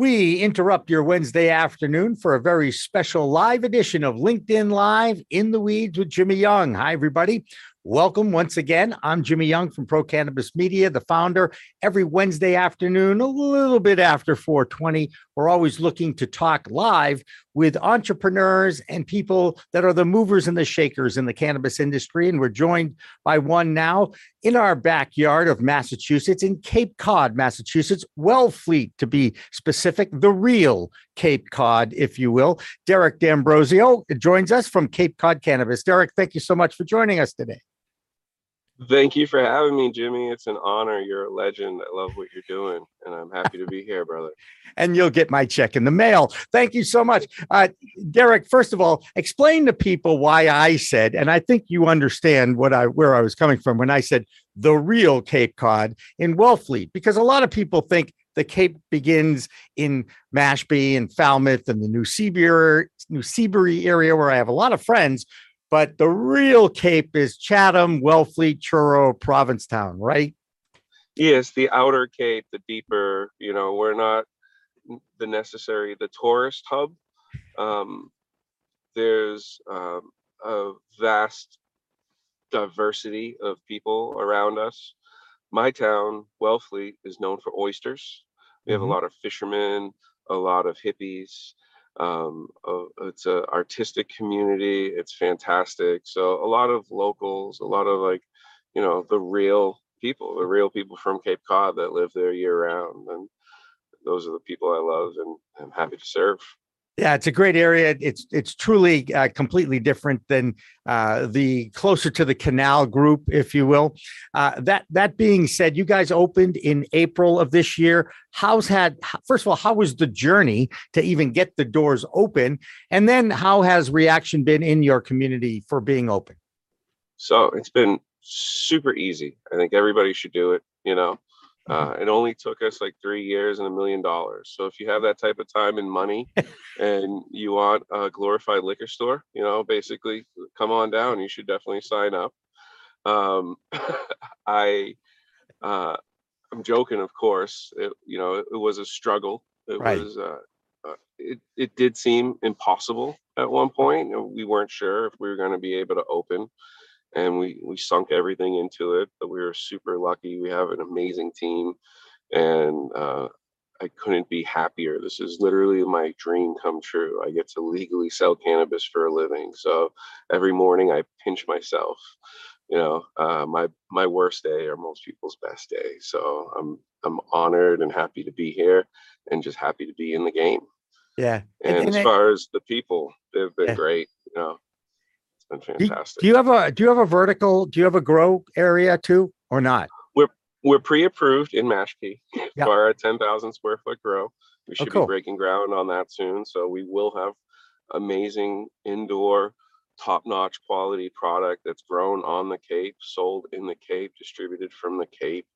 We interrupt your Wednesday afternoon for a very special live edition of LinkedIn Live in the Weeds with Jimmy Young. Hi, everybody. Welcome once again. I'm Jimmy Young from Pro Cannabis Media, the founder. Every Wednesday afternoon, a little bit after 420, we're always looking to talk live with entrepreneurs and people that are the movers and the shakers in the cannabis industry. And we're joined by one now in our backyard of Massachusetts, in Cape Cod, Massachusetts, Wellfleet to be specific, the real Cape Cod, if you will. Derek D'Ambrosio joins us from Cape Cod Cannabis. Derek, thank you so much for joining us today. Thank you for having me, Jimmy. It's an honor. You're a legend. I love what you're doing, and I'm happy to be here, brother. and you'll get my check in the mail. Thank you so much. Uh, Derek, first of all, explain to people why I said, and I think you understand what I where I was coming from when I said the real Cape Cod in Wellfleet, because a lot of people think the Cape begins in Mashpee and Falmouth and the New Seabury, New Seabury area where I have a lot of friends but the real Cape is Chatham, Wellfleet, Truro, Provincetown, right? Yes, the outer Cape, the deeper, you know, we're not the necessary, the tourist hub. Um, there's um, a vast diversity of people around us. My town, Wellfleet, is known for oysters. We have mm-hmm. a lot of fishermen, a lot of hippies, um, uh, it's an artistic community. It's fantastic. So a lot of locals, a lot of like, you know, the real people, the real people from Cape Cod that live there year round, and those are the people I love and I'm happy to serve. Yeah, it's a great area. It's it's truly uh, completely different than uh, the closer to the canal group, if you will. Uh, that that being said, you guys opened in April of this year. How's had first of all, how was the journey to even get the doors open, and then how has reaction been in your community for being open? So it's been super easy. I think everybody should do it. You know, uh, it only took us like three years and a million dollars. So if you have that type of time and money, and you want a glorified liquor store, you know, basically come on down. You should definitely sign up. Um, I, uh, I'm joking, of course. It, you know, it, it was a struggle. It right. was. Uh, uh, it it did seem impossible at one point. We weren't sure if we were going to be able to open and we we sunk everything into it. But we were super lucky. We have an amazing team, and uh, I couldn't be happier. This is literally my dream come true. I get to legally sell cannabis for a living. So every morning I pinch myself. You know, uh, my my worst day or most people's best day. So I'm I'm honored and happy to be here, and just happy to be in the game. Yeah. And, and, and as far as the people, they've been yeah. great. You know, been fantastic. Do you have a do you have a vertical? Do you have a grow area too, or not? We're we're pre-approved in Mashpee yep. for a ten thousand square foot grow. We oh, should oh, cool. be breaking ground on that soon. So we will have amazing indoor, top-notch quality product that's grown on the Cape, sold in the Cape, distributed from the Cape.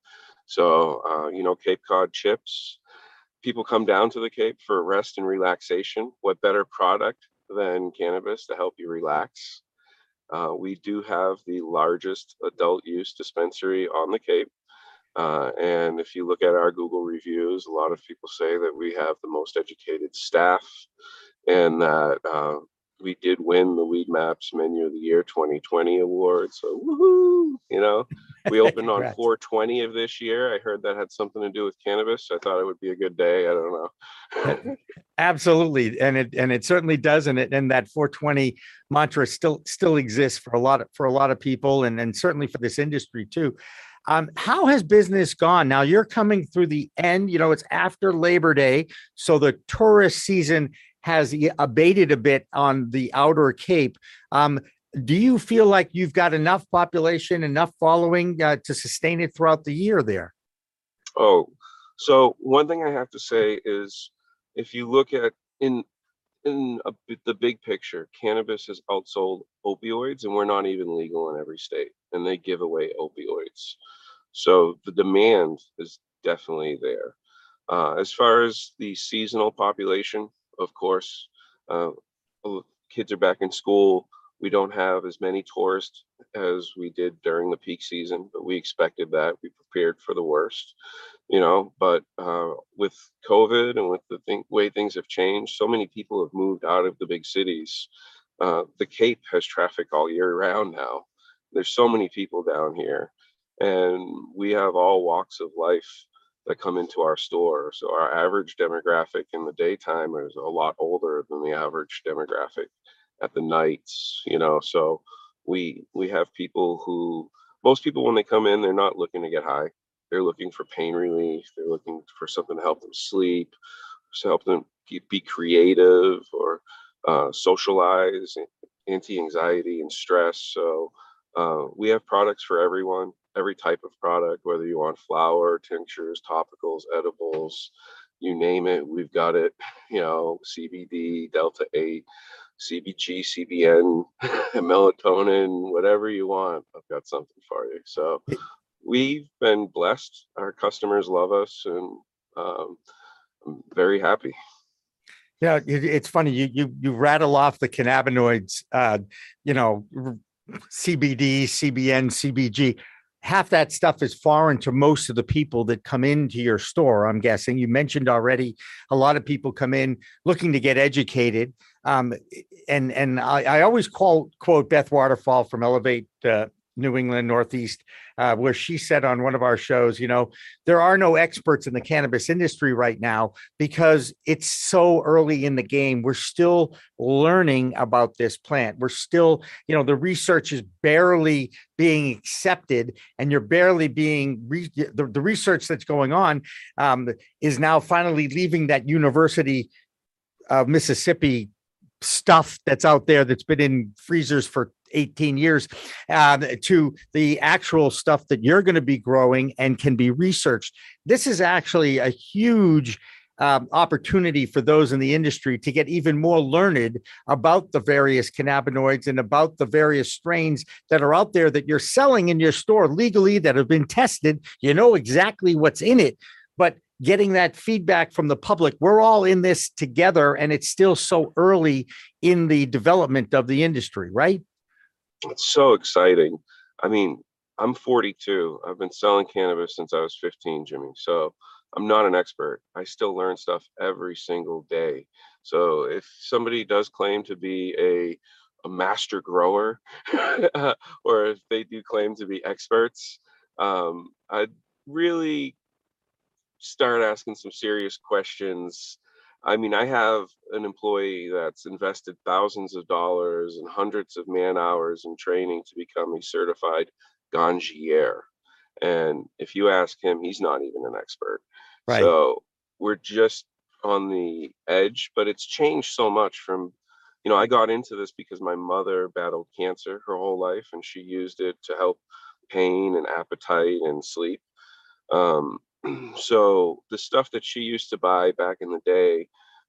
So uh, you know, Cape Cod chips. People come down to the Cape for rest and relaxation. What better product than cannabis to help you relax? Uh, we do have the largest adult use dispensary on the Cape. Uh, and if you look at our Google reviews, a lot of people say that we have the most educated staff and that uh, we did win the Weed Maps Menu of the Year 2020 award. So, woohoo! You know, we opened on 420 of this year. I heard that had something to do with cannabis. I thought it would be a good day. I don't know. Absolutely, and it and it certainly does, and it and that 420 mantra still still exists for a lot of for a lot of people, and and certainly for this industry too. Um, how has business gone? Now you're coming through the end. You know, it's after Labor Day, so the tourist season has abated a bit on the outer Cape. Um, do you feel like you've got enough population, enough following uh, to sustain it throughout the year there? Oh, so one thing I have to say is if you look at in in a, the big picture, cannabis has outsold opioids, and we're not even legal in every state, and they give away opioids. So the demand is definitely there. Uh, as far as the seasonal population, of course. Uh, kids are back in school. We don't have as many tourists as we did during the peak season, but we expected that. We prepared for the worst, you know. But uh, with COVID and with the thing, way things have changed, so many people have moved out of the big cities. Uh, the Cape has traffic all year round now. There's so many people down here, and we have all walks of life that come into our store. So our average demographic in the daytime is a lot older than the average demographic at the nights, you know. So we we have people who most people when they come in, they're not looking to get high. They're looking for pain relief. They're looking for something to help them sleep, to help them be creative or uh, socialize, anti-anxiety and stress. So uh, we have products for everyone, every type of product, whether you want flower, tinctures, topicals, edibles, you name it, we've got it. You know, CBD, Delta 8, CBG, CBN, melatonin, whatever you want. I've got something for you. So we've been blessed. Our customers love us, and um, I'm very happy. Yeah, it's funny. You you you rattle off the cannabinoids. Uh, you know, CBD, CBN, CBG half that stuff is foreign to most of the people that come into your store i'm guessing you mentioned already a lot of people come in looking to get educated um, and and I, I, always call quote beth waterfall from elevate uh, New England Northeast, uh, where she said on one of our shows, you know, there are no experts in the cannabis industry right now because it's so early in the game. We're still learning about this plant. We're still, you know, the research is barely being accepted, and you're barely being re- the, the research that's going on um, is now finally leaving that University of Mississippi stuff that's out there that's been in freezers for 18 years um, to the actual stuff that you're going to be growing and can be researched. This is actually a huge um, opportunity for those in the industry to get even more learned about the various cannabinoids and about the various strains that are out there that you're selling in your store legally that have been tested. You know exactly what's in it, but getting that feedback from the public. We're all in this together, and it's still so early in the development of the industry, right? It's so exciting. I mean, I'm 42. I've been selling cannabis since I was 15, Jimmy. So I'm not an expert. I still learn stuff every single day. So if somebody does claim to be a a master grower, or if they do claim to be experts, um, I'd really start asking some serious questions. I mean, I have an employee that's invested thousands of dollars and hundreds of man hours in training to become a certified ganjier. And if you ask him, he's not even an expert. Right. So we're just on the edge, but it's changed so much from, you know, I got into this because my mother battled cancer her whole life and she used it to help pain and appetite and sleep. Um, so the stuff that she used to buy back in the day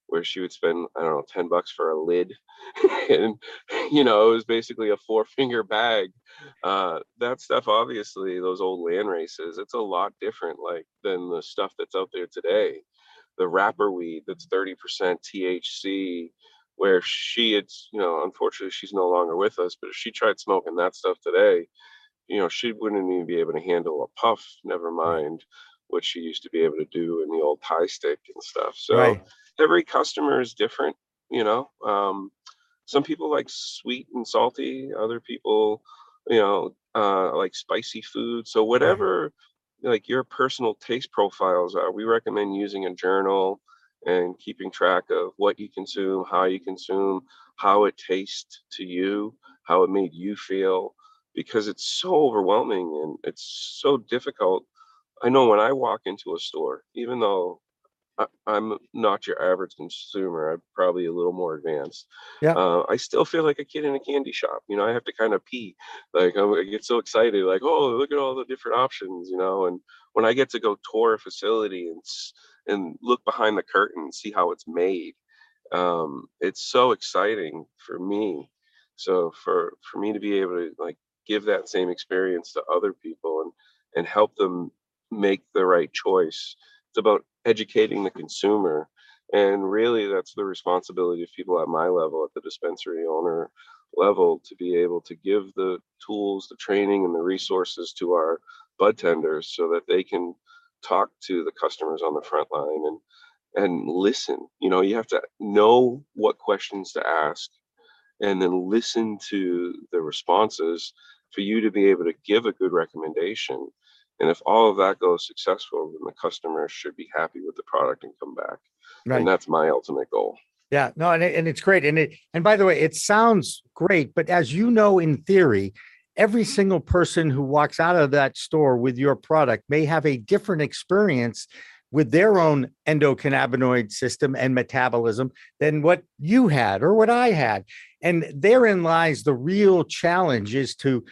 where she would spend i don't know 10 bucks for a lid and you know it was basically a four finger bag uh, that stuff obviously those old land races it's a lot different like than the stuff that's out there today. The wrapper weed that's 30% thc where she had you know unfortunately she's no longer with us but if she tried smoking that stuff today you know she wouldn't even be able to handle a puff never mind what she used to be able to do in the old Thai stick and stuff. So right. every customer is different, you know. Um, some people like sweet and salty, other people, you know, uh, like spicy food. So whatever right. like your personal taste profiles are, we recommend using a journal and keeping track of what you consume, how you consume, how it tastes to you, how it made you feel, because it's so overwhelming and it's so difficult I know when I walk into a store, even though I, am not your average consumer, I'm probably a little more advanced. Yeah. Uh, I still feel like a kid in a candy shop. You know, I have to kind of pee. Like I get so excited, like, oh, look at all the different options. You know, and when I get to go tour a facility and and look behind the curtain and see how it's made, um, it's so exciting for me. So for for me to be able to like give that same experience to other people and and help them make the right choice. It's about educating the consumer. And really, that's the responsibility of people at my level, at the dispensary owner level to be able to give the tools, the training, and the resources to our bud tenders so that they can talk to the customers on the front line and and listen. You know, you have to know what questions to ask and then listen to the responses for you to be able to give a good recommendation. And if all of that goes successful, then the customer should be happy with the product and come back. Right. And that's my ultimate goal. Yeah, no, and, it, and it's great. And it and by the way, it sounds great, but as you know, in theory, every single person who walks out of that store with your product may have a different experience with their own endocannabinoid system and metabolism than what you had or what I had. And therein lies the real challenge is to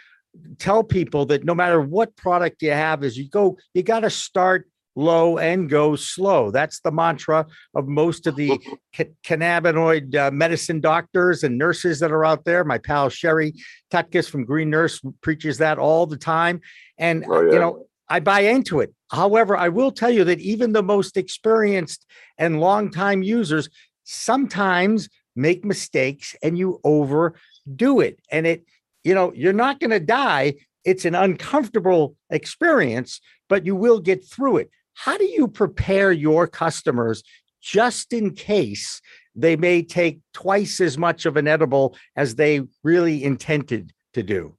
tell people that no matter what product you have, is you go, you got to start low and go slow. That's the mantra of most of the ca- cannabinoid uh, medicine doctors and nurses that are out there. My pal Sherry Tutkus from Green Nurse preaches that all the time. And, Oh, you know, I buy into it. However, I will tell you that even the most experienced and longtime users sometimes make mistakes and you overdo it. And it, you know, you're not going to die. It's an uncomfortable experience, but you will get through it. How do you prepare your customers just in case they may take twice as much of an edible as they really intended to do?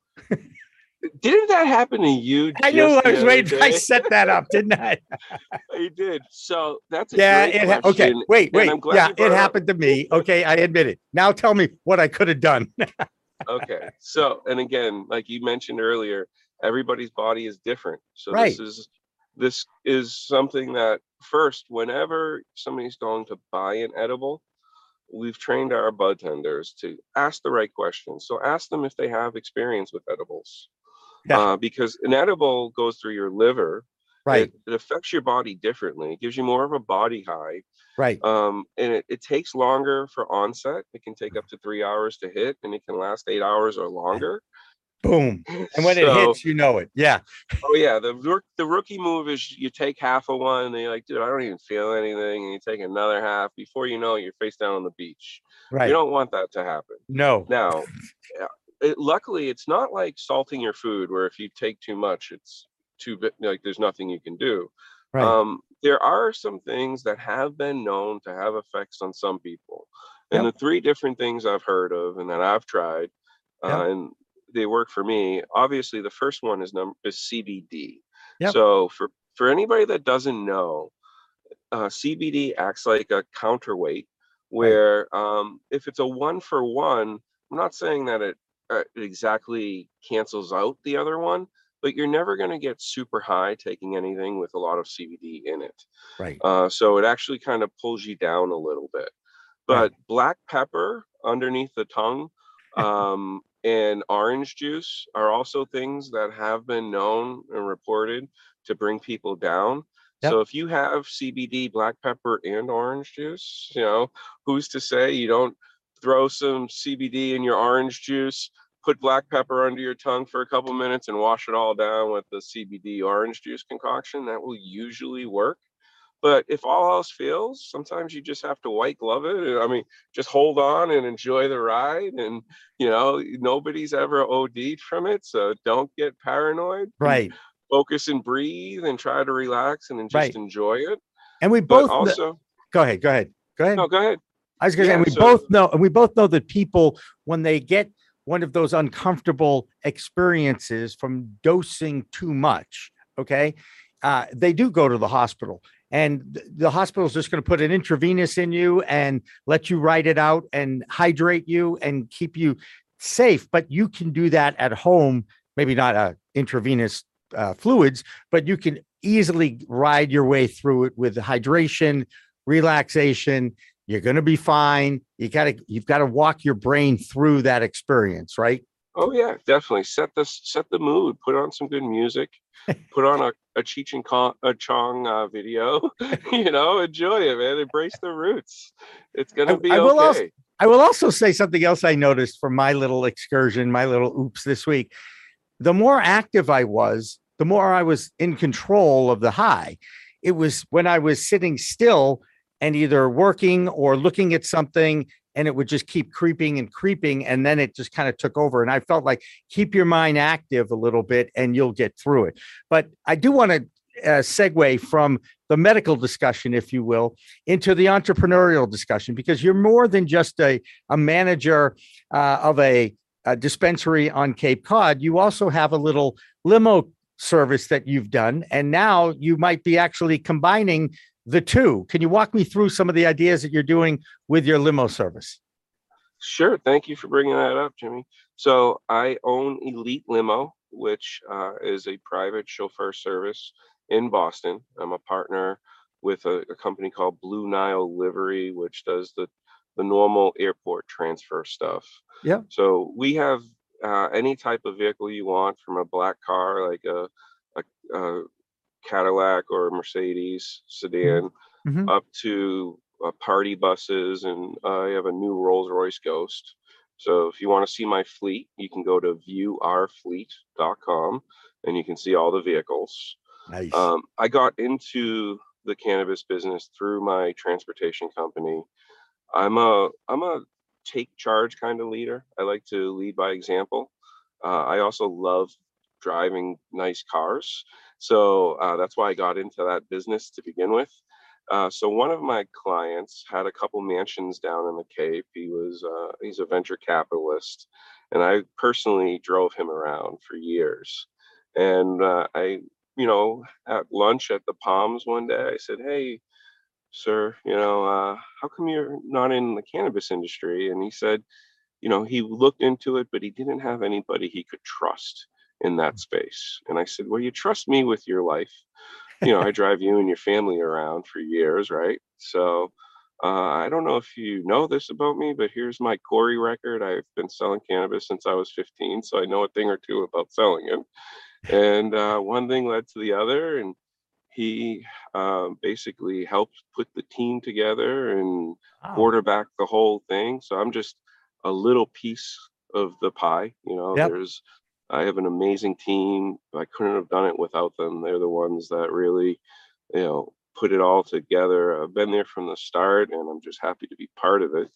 Didn't that happen to you? I knew I was waiting. I set that up, didn't I? You did. So that's a Yeah, it ha- okay. Wait, wait. Yeah, it up. happened to me. Okay, I admit it. Now tell me what I could have done. okay so and again like you mentioned earlier everybody's body is different so Right. this is this is something that first whenever somebody's going to buy an edible we've trained our bud tenders to ask the right questions so ask them if they have experience with edibles Yeah. uh, because an edible goes through your liver Right, it, it affects your body differently it gives you more of a body high right. um, and it, it takes longer for onset it can take up to three hours to hit and it can last eight hours or longer Boom. And when it hits, you know it. Yeah. oh yeah the the rookie move is you take half of one and you're like dude i don't even feel anything and you take another half before you know it, you're face down on the beach Right. you don't want that to happen no. now it, luckily it's not like salting your food where if you take too much it's too bit like there's nothing you can do Right. um, there are some things that have been known to have effects on some people and the three different things i've heard of and that i've tried uh, and they work for me obviously the first one is number is cbd Yep. so for for anybody that doesn't know uh, cbd acts like a counterweight where um, if it's a one for one i'm not saying that it, uh, it exactly cancels out the other one but you're never going to get super high taking anything with a lot of cbd in it right. uh, so it actually kind of pulls you down a little bit. Right. But black pepper underneath the tongue um, and orange juice are also things that have been known and reported to bring people down. So if you have CBD, black pepper, and orange juice, you know, who's to say you don't throw some CBD in your orange juice, put black pepper under your tongue for a couple minutes and wash it all down with the CBD orange juice concoction? That will usually work. But if all else fails, sometimes you just have to white glove it. I mean, just hold on and enjoy the ride. And, you know, nobody's ever OD'd from it. So don't get paranoid. Right. Focus and breathe and try to relax and then just Right. enjoy it. And we both kn- also, go ahead. Go ahead. Go ahead. no, go ahead. I was going to say, and we so- both know, and we both know that people, when they get one of those uncomfortable experiences from dosing too much, okay, uh, they do go to the hospital. And the hospital is just going to put an intravenous in you and let you ride it out and hydrate you and keep you safe. But you can do that at home, maybe not uh, intravenous uh, fluids, but you can easily ride your way through it with hydration, relaxation, you're going to be fine you got to you've got to walk your brain through that experience right Oh yeah, definitely. Set the set the mood. Put on some good music. Put on a, a Cheech and Con, a Chong uh, video. you know, enjoy it, man. Embrace the roots. It's gonna I- be I will also- i will also say something else i noticed from my little excursion my little oops this week the more active i was the more i was in control of the high it was when i was sitting still and either working or looking at something and it would just keep creeping and creeping. And then it just kind of took over. And I felt like keep your mind active a little bit and you'll get through it. But I do want to uh, segue from the medical discussion, if you will, into the entrepreneurial discussion because you're more than just a, a manager uh, of a, a dispensary on Cape Cod. You also have a little limo service that you've done. And now you might be actually combining the two. Can you walk me through some of the ideas that you're doing with your limo service? Sure. Thank you for bringing that up, Jimmy. So I own Elite Limo, which uh, is a private chauffeur service in Boston. I'm a partner with a, a, company called Blue Nile Livery, which does the the normal airport transfer stuff. Yeah. So we have uh, any type of vehicle you want, from a black car like a, a, a Cadillac or Mercedes sedan, mm-hmm. up to uh, party buses, and I have a new Rolls Royce Ghost. So if you want to see my fleet, you can go to viewourfleet.com and you can see all the vehicles. Nice. Um, I got into the cannabis business through my transportation company. I'm a I'm a take charge kind of leader. I like to lead by example. Uh, I also love driving nice cars, so uh, that's why I got into that business to begin with. Uh, so one of my clients had a couple mansions down in the Cape. He was uh, he's a venture capitalist, and I personally drove him around for years. And uh, I you know, at lunch at the Palms one day, I said, "Hey, sir, you know, uh, how come you're not in the cannabis industry?" And he said, you know, he looked into it, but he didn't have anybody he could trust in that space. And I said, "Well, you trust me with your life. You know, I drive you and your family around for years, right? So." Uh, I don't know if you know this about me, but here's my Corey record. I've been selling cannabis since I was 15, so I know a thing or two about selling it and uh, one thing led to the other and he um, basically helped put the team together and wow. quarterback the whole thing so i'm just a little piece of the pie you know yep. there's i have an amazing team i couldn't have done it without them they're the ones that really you know put it all together i've been there from the start and i'm just happy to be part of it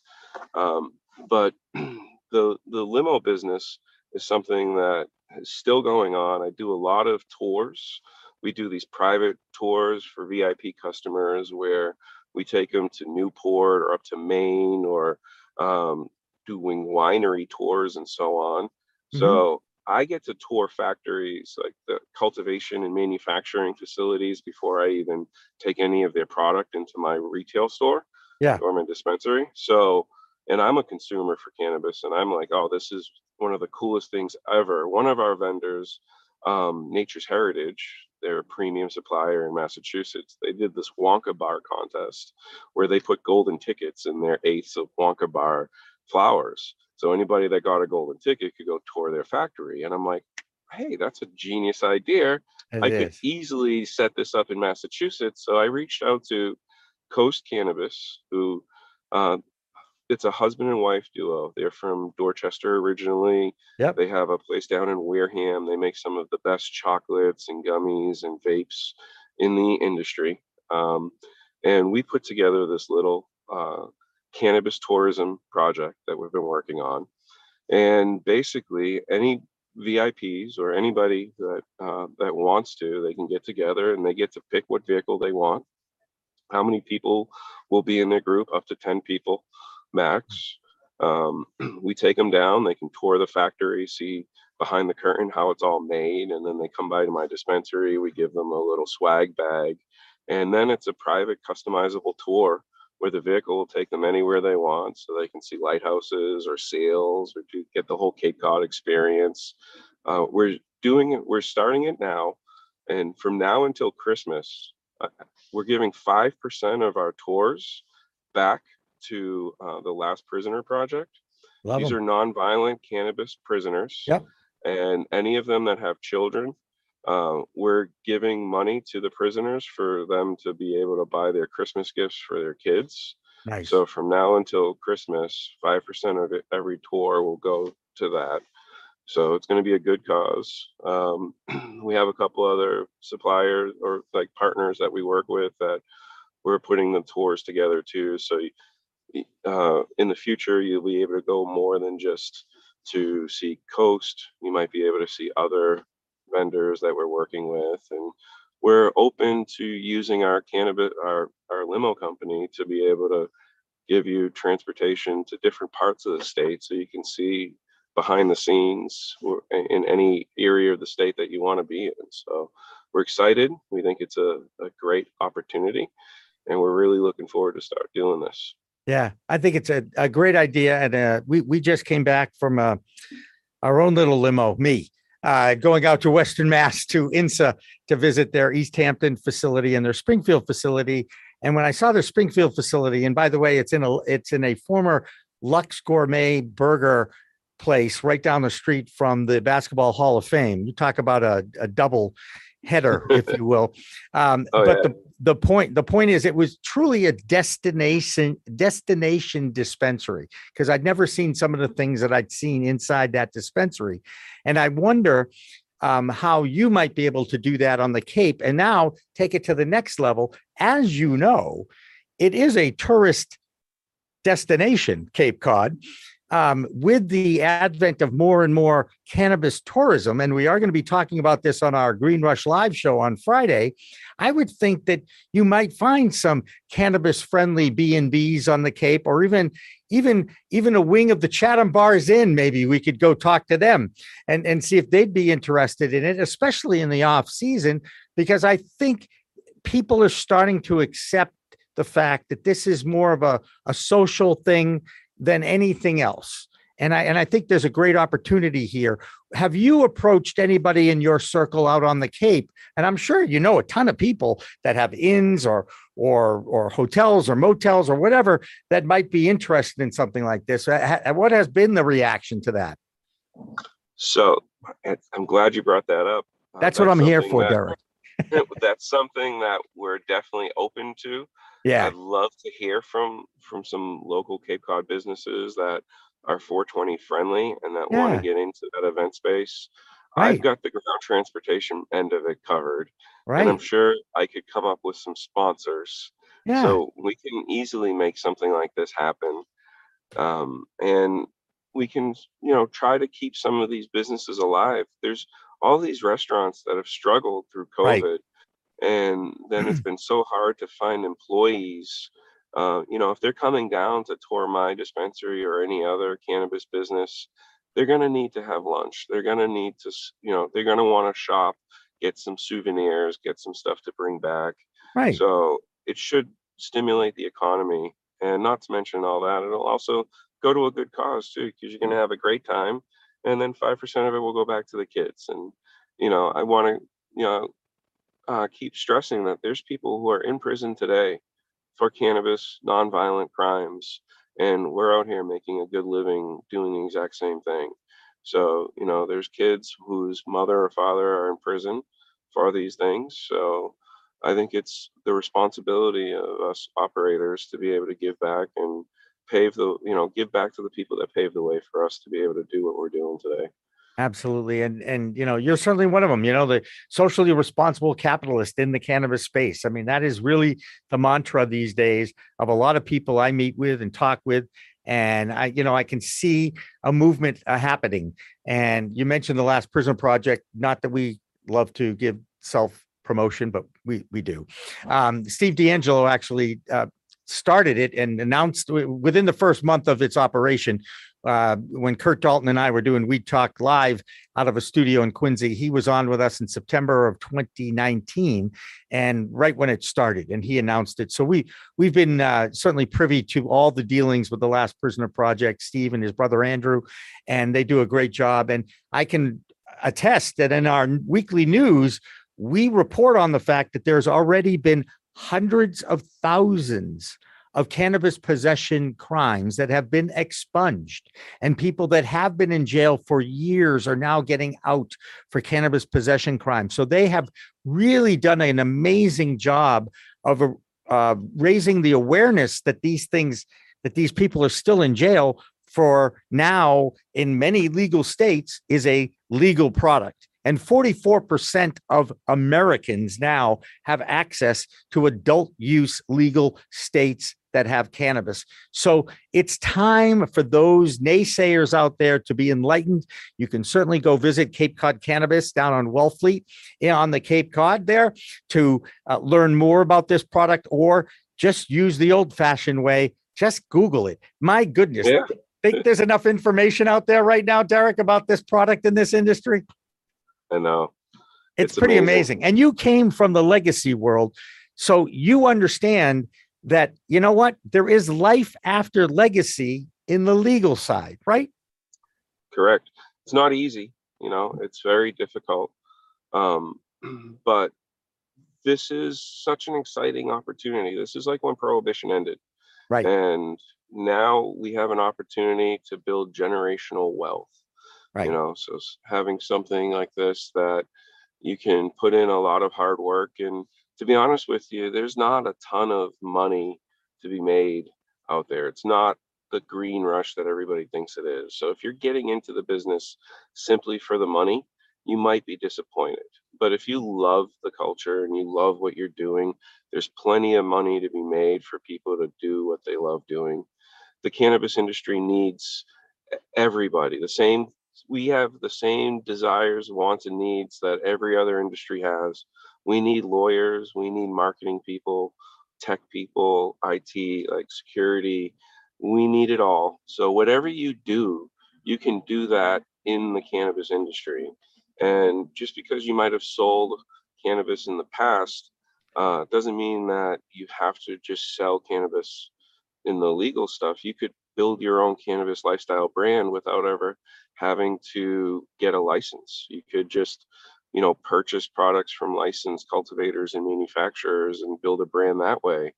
um, but the the limo business is something that is still going on. I do a lot of tours. We do these private tours for VIP customers where we take them to Newport or up to Maine or um, doing winery tours and so on. Mm-hmm. So I get to tour factories like the cultivation and manufacturing facilities before I even take any of their product into my retail store yeah. or my dispensary. So, and I'm a consumer for cannabis and I'm like, oh, this is one of the coolest things ever. One of our vendors, um, Nature's Heritage, they're a premium supplier in Massachusetts. They did this Wonka bar contest where they put golden tickets in their eighths of Wonka bar flowers. So anybody that got a golden ticket could go tour their factory. And I'm like, hey, that's a genius idea. It I is. could easily set this up in Massachusetts. So I reached out to Coast Cannabis, who uh, it's a husband and wife duo. They're from Dorchester originally. Yep. They have a place down in Wareham. They make some of the best chocolates and gummies and vapes in the industry. Um, and we put together this little uh, cannabis tourism project that we've been working on. And basically, any VIPs or anybody that uh, that wants to, they can get together and they get to pick what vehicle they want. How many people will be in their group? Up to ten people max. Um, we take them down, they can tour the factory, see behind the curtain how it's all made, and then they come by to my dispensary. We give them a little swag bag, and then it's a private customizable tour where the vehicle will take them anywhere they want so they can see lighthouses or sails or to get the whole Cape Cod experience. Uh, we're doing it, we're starting it now. And from now until Christmas, uh, we're giving 5% of our tours back to uh, the Last Prisoner Project. Love These them. are nonviolent cannabis prisoners. Yep. And any of them that have children, uh, we're giving money to the prisoners for them to be able to buy their Christmas gifts for their kids. Nice. So from now until Christmas, 5% of every tour will go to that. So it's going to be a good cause. Um, we have a couple other suppliers or like partners that we work with that we're putting the tours together too. So uh, in the future, you'll be able to go more than just to see Coast. You might be able to see other vendors that we're working with, and we're open to using our cannabis, our our limo company, to be able to give you transportation to different parts of the state, so you can see behind the scenes in any area of the state that you want to be in. So we're excited. We think it's a, a great opportunity, and we're really looking forward to start doing this. Yeah, I think it's a, a great idea. And uh, we, we just came back from uh, our own little limo, me, uh, going out to Western Mass to INSA to visit their Easthampton facility and their Springfield facility. And when I saw their Springfield facility, and by the way, it's in a it's in a former Lux Gourmet Burger place right down the street from the Basketball Hall of Fame. You talk about a, a double header, if you will. Um, oh, but yeah. the the point the point is, it was truly a destination destination dispensary because I'd never seen some of the things that I'd seen inside that dispensary, and I wonder um, how you might be able to do that on the Cape, and now take it to the next level. As you know, it is a tourist destination, Cape Cod um, with the advent of more and more cannabis tourism, and we are going to be talking about this on our Green Rush Live show on Friday, I would think that you might find some cannabis-friendly B and B's on the Cape, or even even even a wing of the Chatham Bars Inn. Maybe we could go talk to them and and see if they'd be interested in it, especially in the off season, because I think people are starting to accept the fact that this is more of a, a social thing than anything else. And I and I think there's a great opportunity here. Have you approached anybody in your circle out on the Cape? And I'm sure you know a ton of people that have inns or or or hotels or motels or whatever that might be interested in something like this. What has been the reaction to that? So I'm glad you brought that up. Uh, that's, that's what I'm here for, that, Derek. that's something that we're definitely open to. Yeah. I'd love to hear from from some local Cape Cod businesses that are 420 friendly and that yeah. want to get into that event space. Right. I've got the ground transportation end of it covered. Right. And I'm sure I could come up with some sponsors. Yeah. So we can easily make something like this happen. Um, and we can, you know, try to keep some of these businesses alive. There's all these restaurants that have struggled through COVID. Right and then it's been so hard to find employees uh, you know if they're coming down to my dispensary or any other cannabis business they're going to need to have lunch. They're going to need to you know they're going to want to shop get some souvenirs get some stuff to bring back. Right. So it should stimulate the economy and not to mention all that it'll also go to a good cause too because you're going to have a great time and then 5% of it will go back to the kids and you know i want to you know uh, keep stressing that there's people who are in prison today for cannabis, nonviolent crimes, and we're out here making a good living doing the exact same thing. So, you know, there's kids whose mother or father are in prison for these things. So, I think it's the responsibility of us operators to be able to give back and pave the, you know, give back to the people that paved the way for us to be able to do what we're doing today. Absolutely. And and you know, you're certainly one of them, you know, the socially responsible capitalist in the cannabis space. I mean, that is really the mantra these days of a lot of people I meet with and talk with and I you know, I can see a movement uh, happening. And you mentioned the last prison project, not that we love to give self promotion, but we we do. Um, Steve DeAngelo actually uh, started it and announced within the first month of its operation uh, when Kurt Dalton and I were doing We Talk Live out of a studio in Quincy, he was on with us in September of 2019, and right when it started, and he announced it. So we we've been uh, certainly privy to all the dealings with the Last Prisoner Project, Steve and his brother Andrew, and they do a great job. And I can attest that in our weekly news, we report on the fact that there's already been hundreds of thousands of cannabis possession crimes that have been expunged. And people that have been in jail for years are now getting out for cannabis possession crimes. So they have really done an amazing job of uh, raising the awareness that these things that these people are still in jail for now in many legal states is a legal product. And 44% of Americans now have access to adult use legal states that have cannabis. So it's time for those naysayers out there to be enlightened. You can certainly go visit Cape Cod Cannabis down on Wellfleet eh, on the Cape Cod there to uh, learn more about this product or just use the old fashioned way. Just Google it. My goodness. Yeah. Think there's enough information out there right now, Derek, about this product in this industry? I know. It's, It's pretty amazing. amazing. And you came from the legacy world. So you understand that, you know what? There is life after legacy in the legal side, right? Correct. It's not easy, you know, it's very difficult. Um, but this is such an exciting opportunity. This is like when prohibition ended. Right. And now we have an opportunity to build generational wealth. Right. You know, so having something like this that you can put in a lot of hard work and to be honest with you, there's not a ton of money to be made out there. It's not the green rush that everybody thinks it is. So if you're getting into the business simply for the money, you might be disappointed. But if you love the culture and you love what you're doing, there's plenty of money to be made for people to do what they love doing. The cannabis industry needs everybody. The same we have the same desires, wants and needs that every other industry has. We need lawyers, we need marketing people, tech people, IT, like security. We need it all. So whatever you do, you can do that in the cannabis industry. And just because you might have sold cannabis in the past, uh, doesn't mean that you have to just sell cannabis in the legal stuff. You could build your own cannabis lifestyle brand without ever having to get a license. You could just, you know, purchase products from licensed cultivators and manufacturers and build a brand that way.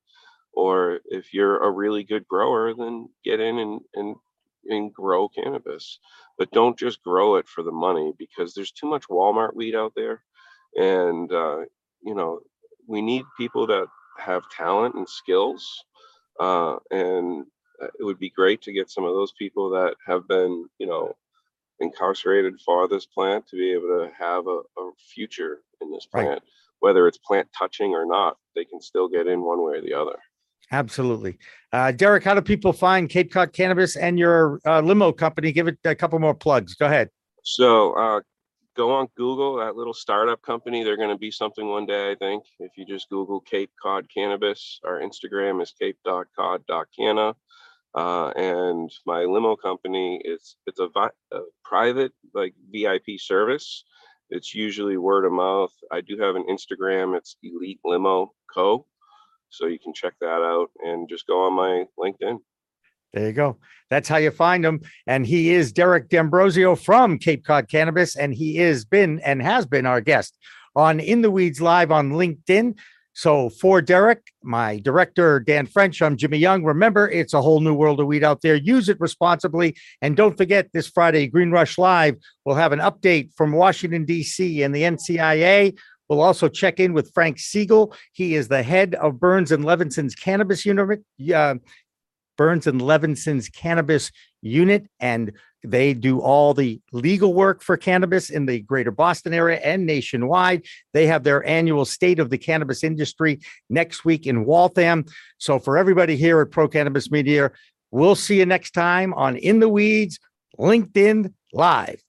Or if you're a really good grower, then get in and and and grow cannabis. But don't just grow it for the money because there's too much Walmart weed out there. And uh, you know, we need people that have talent and skills. Uh, and uh, it would be great to get some of those people that have been, you know, incarcerated for this plant to be able to have a, a future in this Right. plant, whether it's plant touching or not, they can still get in one way or the other. Absolutely. Uh, Derek, how do people find Cape Cod Cannabis and your uh, limo company? Give it a couple more plugs. Go ahead. So uh, go on Google, that little startup company. They're going to be something one day, I think. If you just Google Cape Cod Cannabis, our Instagram is cape.cod.canna. Uh, and my limo company is it's a, vi- a private like VIP service. It's usually word of mouth. I do have an Instagram. It's Elite Limo Co. So you can check that out and just go on my LinkedIn. There you go. That's how you find him. And he is Derek D'Ambrosio from Cape Cod Cannabis, and he is been and has been our guest on In the Weeds Live on LinkedIn. So for Derek, my director, Dan French, I'm Jimmy Young. Remember, it's a whole new world of weed out there. Use it responsibly. And don't forget this Friday, Green Rush Live, we'll have an update from Washington, D.C. and the NCIA. We'll also check in with Frank Segall. He is the head of Burns and Levinson's cannabis unit, uh, Burns and Levinson's cannabis unit, and they do all the legal work for cannabis in the greater Boston area and nationwide. They have their annual state of the cannabis industry next week in Waltham. So, for everybody here at Pro Cannabis Media, we'll see you next time on In the Weeds, LinkedIn Live.